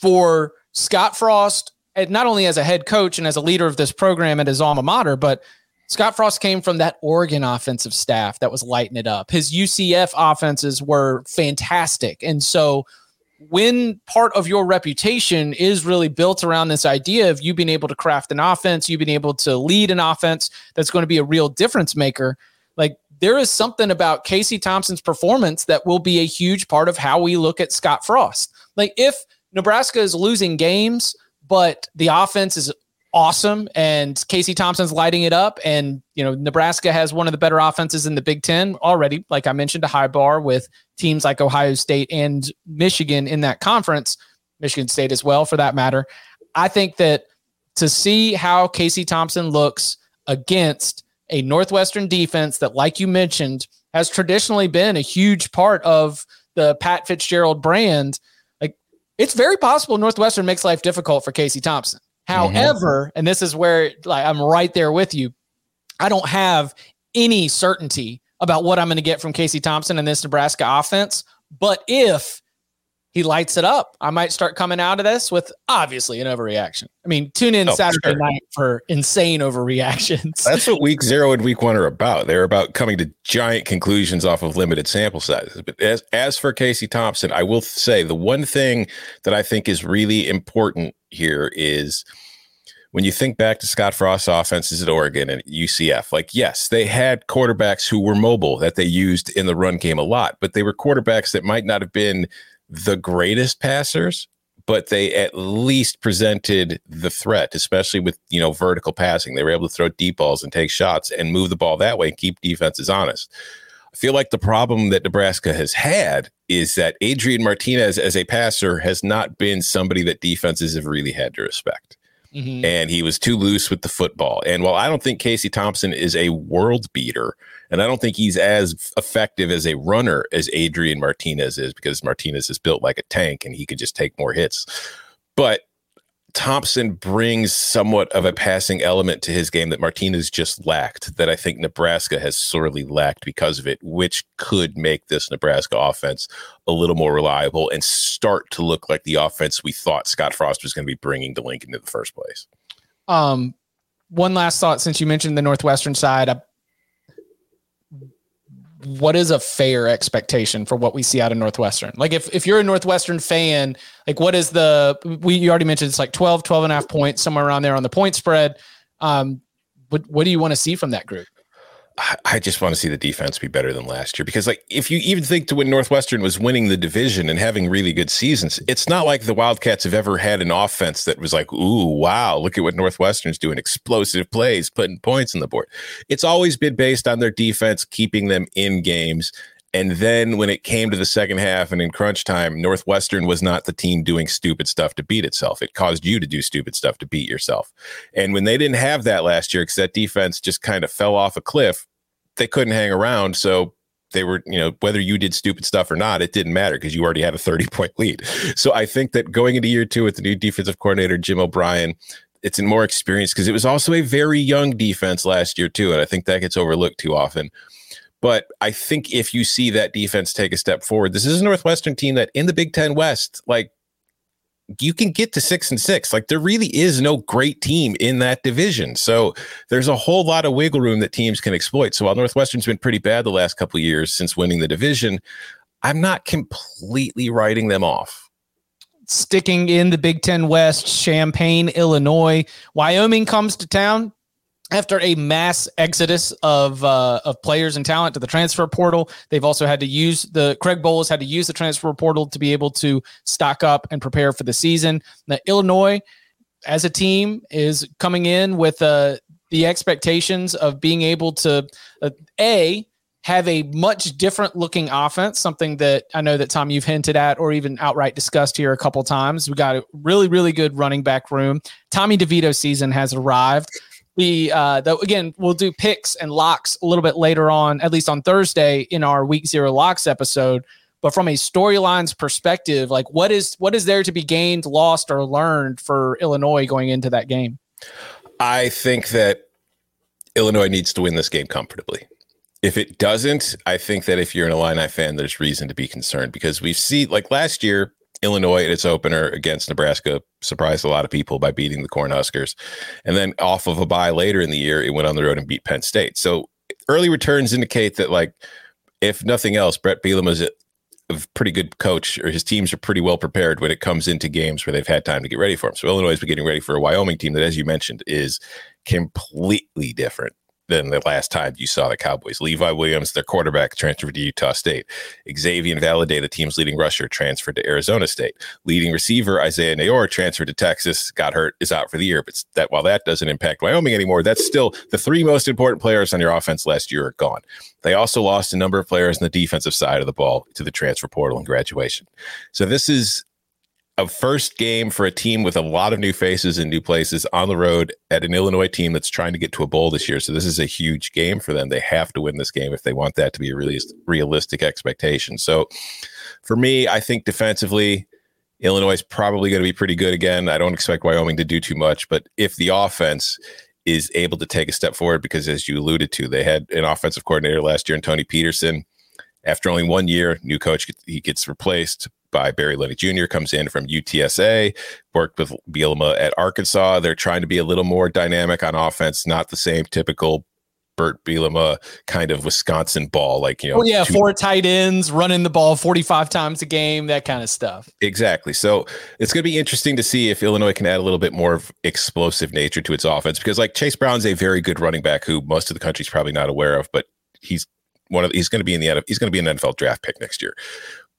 for Scott Frost not only as a head coach and as a leader of this program at his alma mater, but Scott Frost came from that Oregon offensive staff that was lighting it up. His UCF offenses were fantastic. And so when part of your reputation is really built around this idea of you being able to craft an offense, you being able to lead an offense that's going to be a real difference maker, like there is something about Casey Thompson's performance that will be a huge part of how we look at Scott Frost. Like if Nebraska is losing games, but the offense is awesome and Casey Thompson's lighting it up and you know Nebraska has one of the better offenses in the Big 10 already like I mentioned a high bar with teams like Ohio State and Michigan in that conference Michigan State as well for that matter. I think that to see how Casey Thompson looks against a Northwestern defense that like you mentioned has traditionally been a huge part of the Pat Fitzgerald brand it's very possible Northwestern makes life difficult for Casey Thompson. Mm-hmm. However, mm-hmm. and this is where like I'm right there with you. I don't have any certainty about what I'm going to get from Casey Thompson in this Nebraska offense. But if he lights it up. I might start coming out of this with obviously an overreaction. I mean, tune in oh, Saturday sure. night for insane overreactions. That's what [laughs] week zero and week one are about. They're about coming to giant conclusions off of limited sample sizes. But as as for Casey Thompson, I will say the one thing that I think is really important here is when you think back to Scott Frost's offenses at Oregon and UCF, like, yes, they had quarterbacks who were mobile that they used in the run game a lot, but they were quarterbacks that might not have been the greatest passers, but they at least presented the threat, especially with you know vertical passing. They were able to throw deep balls and take shots and move the ball that way and keep defenses honest. I feel like the problem that Nebraska has had is that Adrian Martinez as a passer has not been somebody that defenses have really had to respect. Mm-hmm. And he was too loose with the football. And while I don't think Casey Thompson is a world beater, and I don't think he's as effective as a runner as Adrian Martinez is because Martinez is built like a tank and he could just take more hits. But Thompson brings somewhat of a passing element to his game that Martinez just lacked, that I think Nebraska has sorely lacked because of it, which could make this Nebraska offense a little more reliable and start to look like the offense we thought Scott Frost was going to be bringing to Lincoln in the first place. Um, one last thought since you mentioned the Northwestern side, I what is a fair expectation for what we see out of Northwestern? Like if, if you're a Northwestern fan, like what is the, we, you already mentioned it's like 12, 12 and a half points, somewhere around there on the point spread. Um, what, what do you want to see from that group? I just want to see the defense be better than last year because, like, if you even think to when Northwestern was winning the division and having really good seasons, it's not like the Wildcats have ever had an offense that was like, "Ooh, wow, look at what Northwestern's doing! Explosive plays, putting points on the board." It's always been based on their defense keeping them in games. And then when it came to the second half and in crunch time, Northwestern was not the team doing stupid stuff to beat itself. It caused you to do stupid stuff to beat yourself. And when they didn't have that last year, because that defense just kind of fell off a cliff, they couldn't hang around. So they were, you know, whether you did stupid stuff or not, it didn't matter because you already had a 30 [laughs] point lead. So I think that going into year two with the new defensive coordinator, Jim O'Brien, it's in more experience because it was also a very young defense last year, too. And I think that gets overlooked too often. But I think if you see that defense take a step forward, this is a Northwestern team that in the Big Ten West, like you can get to six and six. Like there really is no great team in that division. So there's a whole lot of wiggle room that teams can exploit. So while Northwestern's been pretty bad the last couple years since winning the division, I'm not completely writing them off. Sticking in the Big Ten West, Champaign, Illinois, Wyoming comes to town after a mass exodus of uh, of players and talent to the transfer portal, they've also had to use the Craig Bohl's had to use the transfer portal to be able to stock up and prepare for the season. Now, Illinois, as a team, is coming in with a the expectations of being able to uh, a have a much different looking offense, something that I know that Tom you've hinted at or even outright discussed here a couple times. We got a really, really good running back room. Tommy DeVito season has arrived. We uh again we'll do picks and locks a little bit later on, at least on Thursday in our week zero locks episode. But from a storylines perspective, like what is what is there to be gained, lost, or learned for Illinois going into that game? I think that Illinois needs to win this game comfortably if it doesn't, I think that if you're an Illini fan, there's reason to be concerned because we've seen like last year, Illinois at its opener against Nebraska surprised a lot of people by beating the Cornhuskers. And then off of a bye later in the year, it went on the road and beat Penn State. So early returns indicate that, like, if nothing else, Bret Bielema is a pretty good coach, or his teams are pretty well prepared when it comes into games where they've had time to get ready for them. So Illinois been getting ready for a Wyoming team that, as you mentioned, is completely different than the last time you saw the Cowboys. Levi Williams, their quarterback, transferred to Utah State. Xazavian Valladay, the team's leading rusher, transferred to Arizona State. Leading receiver Isaiah Neyor transferred to Texas, got hurt, is out for the year. But that while that doesn't impact Wyoming anymore, that's still the three most important players on your offense last year are gone. They also lost a number of players on the defensive side of the ball to the transfer portal and graduation. So this is a first game for a team with a lot of new faces and new places on the road at an Illinois team that's trying to get to a bowl this year. So this is a huge game for them. They have to win this game if they want that to be a really realistic expectation. So for me, I think defensively, Illinois is probably going to be pretty good again. I don't expect Wyoming to do too much, but if the offense is able to take a step forward, because as you alluded to, they had an offensive coordinator last year in Tony Petersen After only one year, new coach he gets replaced by Barry Lunney Jr. comes in from UTSA, worked with Bielema at Arkansas. They're trying to be a little more dynamic on offense, not the same typical Bert Bielema kind of Wisconsin ball, like you know. Oh yeah, two- four tight ends running the ball forty five times a game, that kind of stuff. Exactly. So it's going to be interesting to see if Illinois can add a little bit more of explosive nature to its offense because like Chase Brown's a very good running back who most of the country's probably not aware of, but he's one of he's going to be in the he's going to be an NFL draft pick next year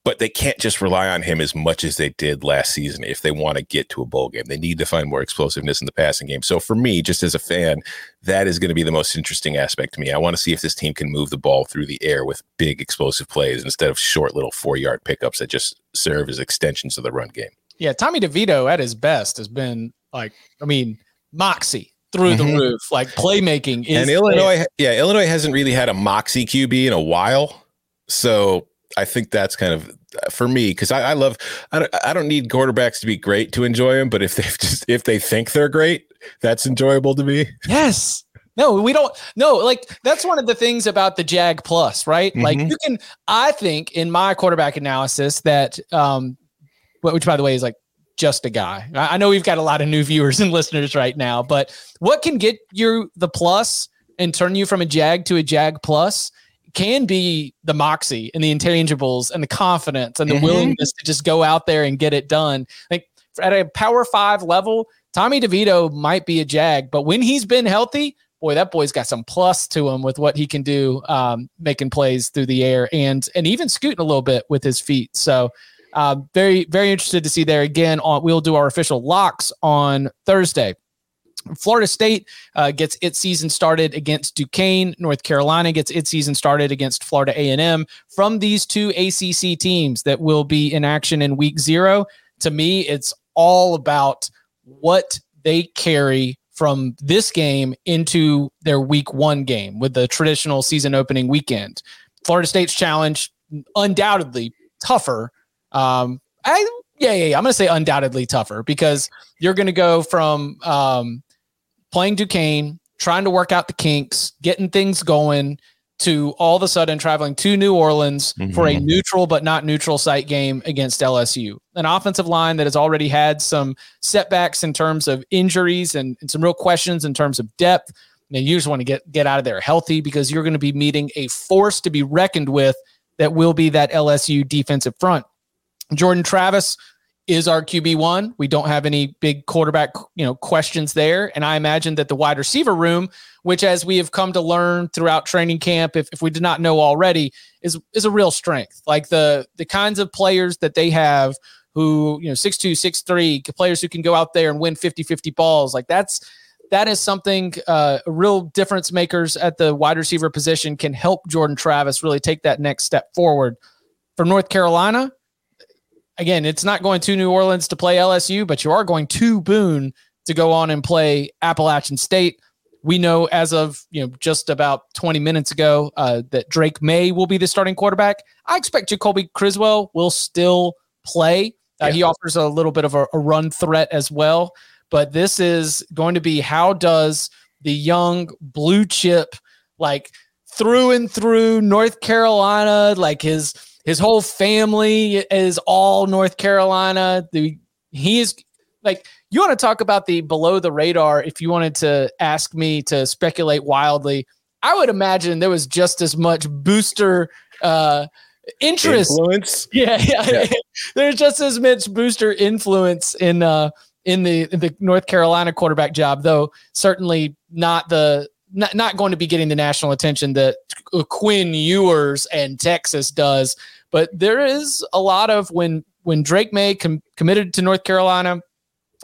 but they can't just rely on him as much as they did last season if they want to get to a bowl game. They need to find more explosiveness in the passing game. So for me, just as a fan, that is going to be the most interesting aspect to me. I want to see if this team can move the ball through the air with big explosive plays instead of short little four yard pickups that just serve as extensions of the run game. Yeah, Tommy DeVito at his best has been like, I mean, moxie through mm-hmm. the roof, like playmaking. and Illinois, there. yeah, Illinois hasn't really had a moxie QB in a while. So I think that's kind of for me because I, I, love I don't, I don't need quarterbacks to be great to enjoy them, but if they [laughs] just if they think they're great, that's enjoyable to me. Yes. No, we don't. No, like that's one of the things about the Jag Plus, right? Mm-hmm. Like you can, I think, in my quarterback analysis, that um, which by the way is like just a guy. I know we've got a lot of new viewers and [laughs] listeners right now, but what can get you the plus and turn you from a Jag to a Jag Plus can be the moxie and the intangibles and the confidence and the mm-hmm. willingness to just go out there and get it done. Like at a power five level, Tommy DeVito might be a jag, but when he's been healthy, boy, that boy's got some plus to him with what he can do, um, making plays through the air and and even scooting a little bit with his feet. So uh, very very interested to see there again. On we'll do our official locks on Thursday. Florida State uh, gets its season started against Duquesne. North Carolina gets its season started against Florida A&M. From these two ACC teams that will be in action in Week Zero, to me, it's all about what they carry from this game into their Week One game with the traditional season opening weekend. Florida State's challenge undoubtedly tougher. Um, I yeah, yeah, yeah. I'm going to say undoubtedly tougher because you're going to go from um, playing Duquesne, trying to work out the kinks, getting things going, to all of a sudden traveling to New Orleans mm-hmm. for a neutral but not neutral site game against LSU. An offensive line that has already had some setbacks in terms of injuries and, and some real questions in terms of depth. And you just want to get get out of there healthy because you're going to be meeting a force to be reckoned with that will be that LSU defensive front. Jordan Travis is our QB one. We don't have any big quarterback, you know, questions there. And I imagine that the wide receiver room, which as we have come to learn throughout training camp, if, if we did not know already, is is a real strength. Like the the kinds of players that they have who, you know, six two, six three, players who can go out there and win 50-50 balls. Like that's that is something uh, real difference makers at the wide receiver position can help Jordan Travis really take that next step forward. For North Carolina, again, it's not going to New Orleans to play LSU, but you are going to Boone to go on and play Appalachian State. We know as of you know just about 20 minutes ago uh, that Drake Maye will be the starting quarterback. I expect Jacoby Criswell will still play. Uh, yeah. He offers a little bit of a, a run threat as well but this is going to be how does the young blue chip like through and through North Carolina, like his his whole family is all North Carolina. The he is like you want to talk about the below the radar if you wanted to ask me to speculate wildly i would imagine there was just as much booster uh interest influence yeah, yeah. yeah. [laughs] there's just as much booster influence in uh in the the North Carolina quarterback job, though certainly not the not, not going to be getting the national attention that Quinn Ewers and Texas does. But there is a lot of when when Drake Maye com- committed to North Carolina,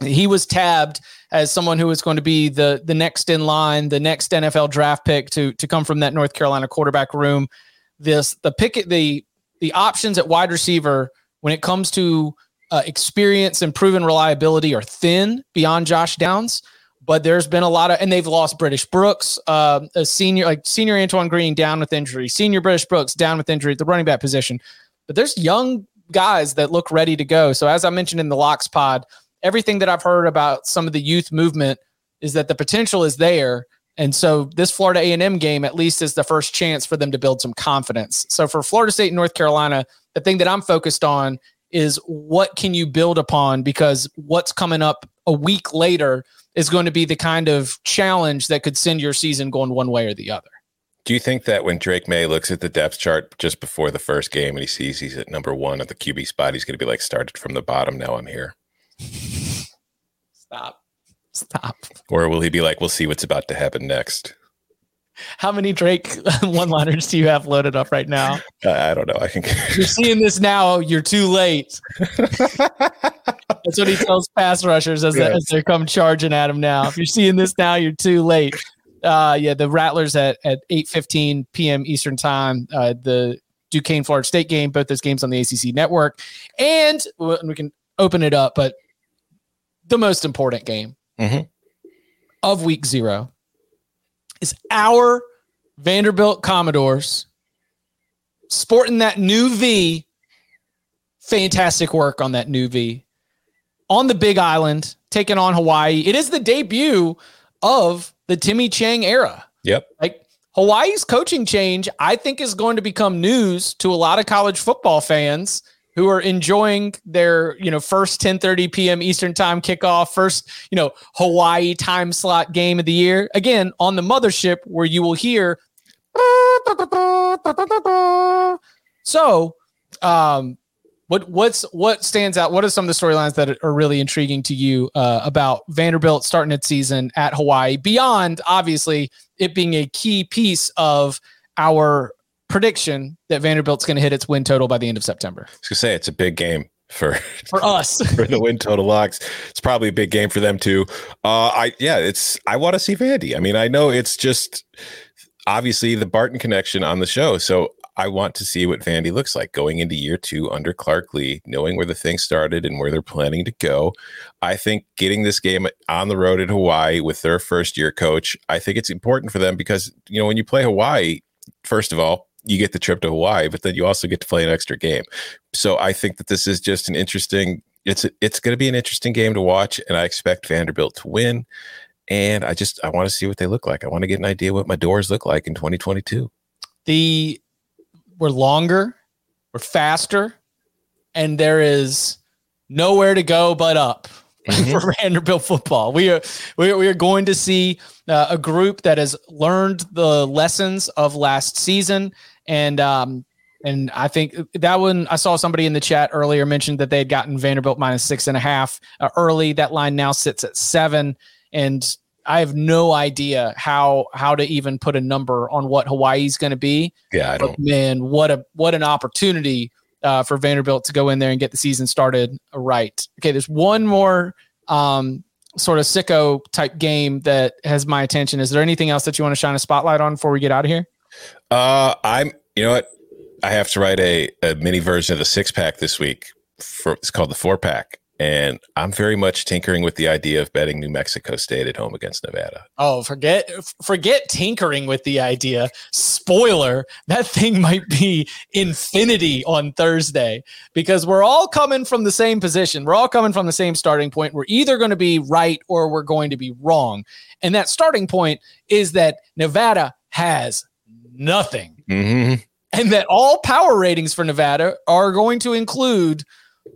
he was tabbed as someone who was going to be the the next in line, the next NFL draft pick to to come from that North Carolina quarterback room. This the pick the the options at wide receiver when it comes to uh, experience and proven reliability are thin beyond Josh Downs. But there's been a lot of, and they've lost British Brooks, uh, a senior like senior Antoine Green down with injury, senior British Brooks down with injury at the running back position. But there's young guys that look ready to go. So as I mentioned in the locks pod, everything that I've heard about some of the youth movement is that the potential is there. And so this Florida A&M game at least is the first chance for them to build some confidence. So for Florida State and North Carolina, the thing that I'm focused on is what can you build upon because what's coming up a week later is going to be the kind of challenge that could send your season going one way or the other. Do you think that when Drake Maye looks at the depth chart just before the first game and he sees he's at number one at the QB spot, he's going to be like, started from the bottom. Now I'm here. Stop. Stop. Or will he be like, we'll see what's about to happen next? How many Drake [laughs] one liners do you have loaded up right now? I don't know. I can. you're seeing this now. You're too late. [laughs] That's what he tells pass rushers as, yes. they, as they come charging at him now. If you're seeing this now, you're too late. Uh, yeah, the Rattlers at at 8:15 p.m. Eastern time. Uh, the Duquesne Florida State game. Both those games on the ACC network, and we can open it up. But the most important game mm-hmm. of Week Zero is our Vanderbilt Commodores sporting that new V. Fantastic work on that new V on the Big Island, taking on Hawaii. It is the debut of the Timmy Chang era. Yep. Like Hawaii's coaching change, I think, is going to become news to a lot of college football fans who are enjoying their, you know, first 10 30 p.m. Eastern time kickoff, first, you know, Hawaii time slot game of the year. Again, on the mothership where you will hear. So, um, what what's what stands out? What are some of the storylines that are really intriguing to you uh, about Vanderbilt starting its season at Hawaii? Beyond obviously it being a key piece of our prediction that Vanderbilt's going to hit its win total by the end of September. I was going to say it's a big game for [laughs] for us [laughs] for the win total locks. It's probably a big game for them too. Uh, I yeah, it's I want to see Vandy. I mean, I know it's just obviously the Barton connection on the show, so I want to see what Vandy looks like going into year two under Clark Lea, knowing where the thing started and where they're planning to go. I think getting this game on the road in Hawaii with their first year coach, I think it's important for them because you know when you play Hawaii, first of all, you get the trip to Hawaii, but then you also get to play an extra game. So I think that this is just an interesting. It's it's going to be an interesting game to watch, and I expect Vanderbilt to win. And I just I want to see what they look like. I want to get an idea what my doors look like in 2022. The we're longer, we're faster, and there is nowhere to go but up. [laughs] Mm-hmm. for Vanderbilt football. We are we are, we are going to see uh, a group that has learned the lessons of last season and um, and I think that one I saw somebody in the chat earlier mentioned that they had gotten Vanderbilt minus six and a half uh, early. That line now sits at seven, and I have no idea how how to even put a number on what Hawaii's going to be. Yeah, I don't. But man, what a what an opportunity uh, for Vanderbilt to go in there and get the season started right. Okay, there's one more um, sort of sicko type game that has my attention. Is there anything else that you want to shine a spotlight on before we get out of here? Uh, I'm. You know what? I have to write a, a mini version of the six pack this week. For it's called the four pack, and I'm very much tinkering with the idea of betting New Mexico State at home against Nevada. Oh, forget forget tinkering with the idea. Spoiler, that thing might be infinity on Thursday because we're all coming from the same position. We're all coming from the same starting point. We're either going to be right or we're going to be wrong. And that starting point is that Nevada has nothing. Mm-hmm. And that all power ratings for Nevada are going to include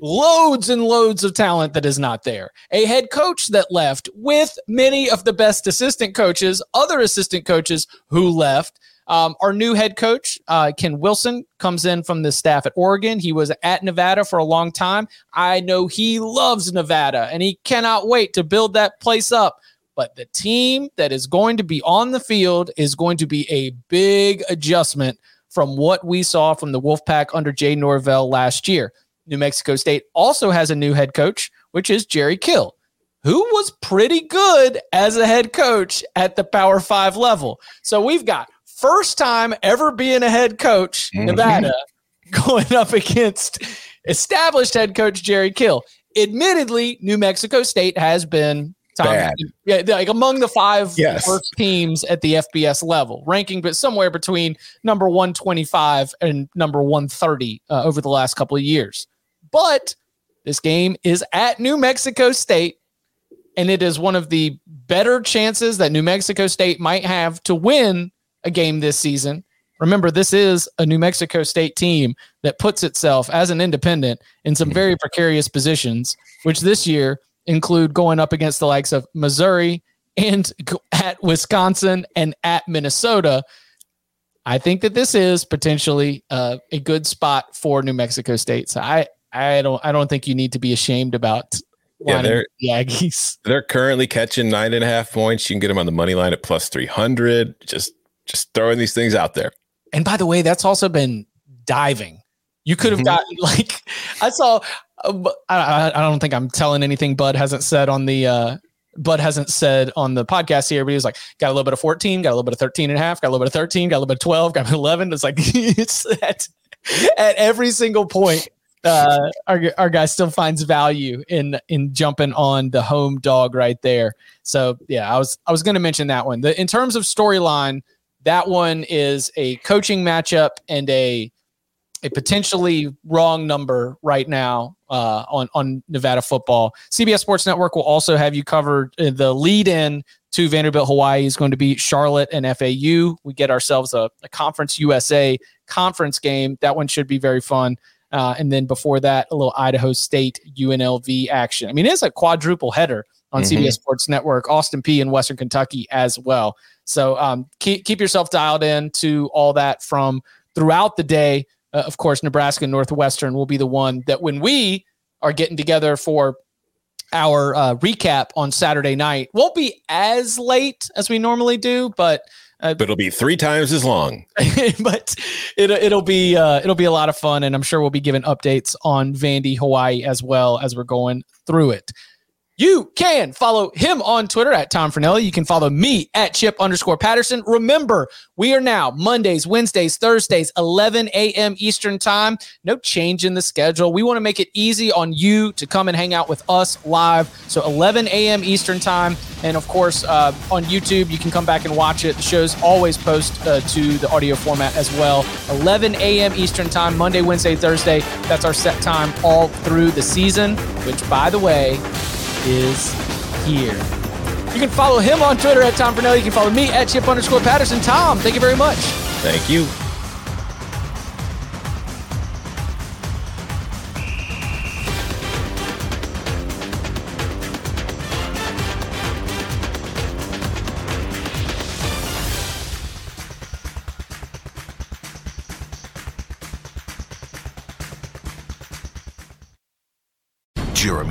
loads and loads of talent that is not there. A head coach that left with many of the best assistant coaches, other assistant coaches who left. Um, our new head coach, uh, Ken Wilson, comes in from the staff at Oregon. He was at Nevada for a long time. I know he loves Nevada and he cannot wait to build that place up. But the team that is going to be on the field is going to be a big adjustment from what we saw from the Wolfpack under Jay Norvell last year. New Mexico State also has a new head coach, which is Jerry Kill, who was pretty good as a head coach at the Power Five level. So we've got first time ever being a head coach, mm-hmm. Nevada, [laughs] going up against established head coach Jerry Kill. Admittedly, New Mexico State has been Bad. Yeah, like among the five yes. worst teams at the FBS level, ranking but somewhere between number 125 and number 130 uh, over the last couple of years. But this game is at New Mexico State, and it is one of the better chances that New Mexico State might have to win a game this season. Remember, this is a New Mexico State team that puts itself as an independent in some very precarious positions, which this year include going up against the likes of Missouri and at Wisconsin and at Minnesota. I think that this is potentially uh, a good spot for New Mexico State. So I, I don't I don't think you need to be ashamed about yeah, they're, the Aggies. [laughs] They're currently catching nine and a half points. You can get them on the money line at plus three hundred. Just just throwing these things out there. And by the way, that's also been diving. You could have mm-hmm. gotten [laughs] like I saw. Uh, I, I don't think I'm telling anything Bud hasn't said on the uh, Bud hasn't said on the podcast here, but he was like, got a little bit of 14, got a little bit of 13 and a half, got a little bit of 13, got a little bit of 12, got 11. It's like, [laughs] it's at, at every single point uh, our our guy still finds value in in jumping on the home dog right there. So yeah, I was I was going to mention that one. The, in terms of storyline, that one is a coaching matchup and a a potentially wrong number right now uh, on on Nevada football. CBS Sports Network will also have you covered. Uh, the lead in to Vanderbilt Hawaii is going to be Charlotte and FAU. We get ourselves a, a Conference USA conference game. That one should be very fun. Uh, and then before that, a little Idaho State UNLV action. I mean, it's a quadruple header on mm-hmm. CBS Sports Network, Austin Peay in Western Kentucky as well. So um, keep, keep yourself dialed in to all that from throughout the day. Uh, of course, Nebraska Northwestern will be the one that when we are getting together for our uh, recap on Saturday night, won't be as late as we normally do, but uh, but it'll be three times as long. [laughs] but it, it'll be uh, it'll be a lot of fun, and I'm sure we'll be giving updates on Vandy Hawaii as well as we're going through it. You can follow him on Twitter at Tom Fornelli. You can follow me at Chip underscore Patterson. Remember, we are now Mondays, Wednesdays, Thursdays, 11 a.m. Eastern time. No change in the schedule. We want to make it easy on you to come and hang out with us live. So 11 a.m. Eastern time. And of course, uh, on YouTube, you can come back and watch it. The shows always post uh, to the audio format as well. 11 a.m. Eastern time, Monday, Wednesday, Thursday. That's our set time all through the season, which, by the way, is here. You can follow him on Twitter at Tom Fornelli. You can follow me at Chip underscore Patterson. Tom, thank you very much. Thank you.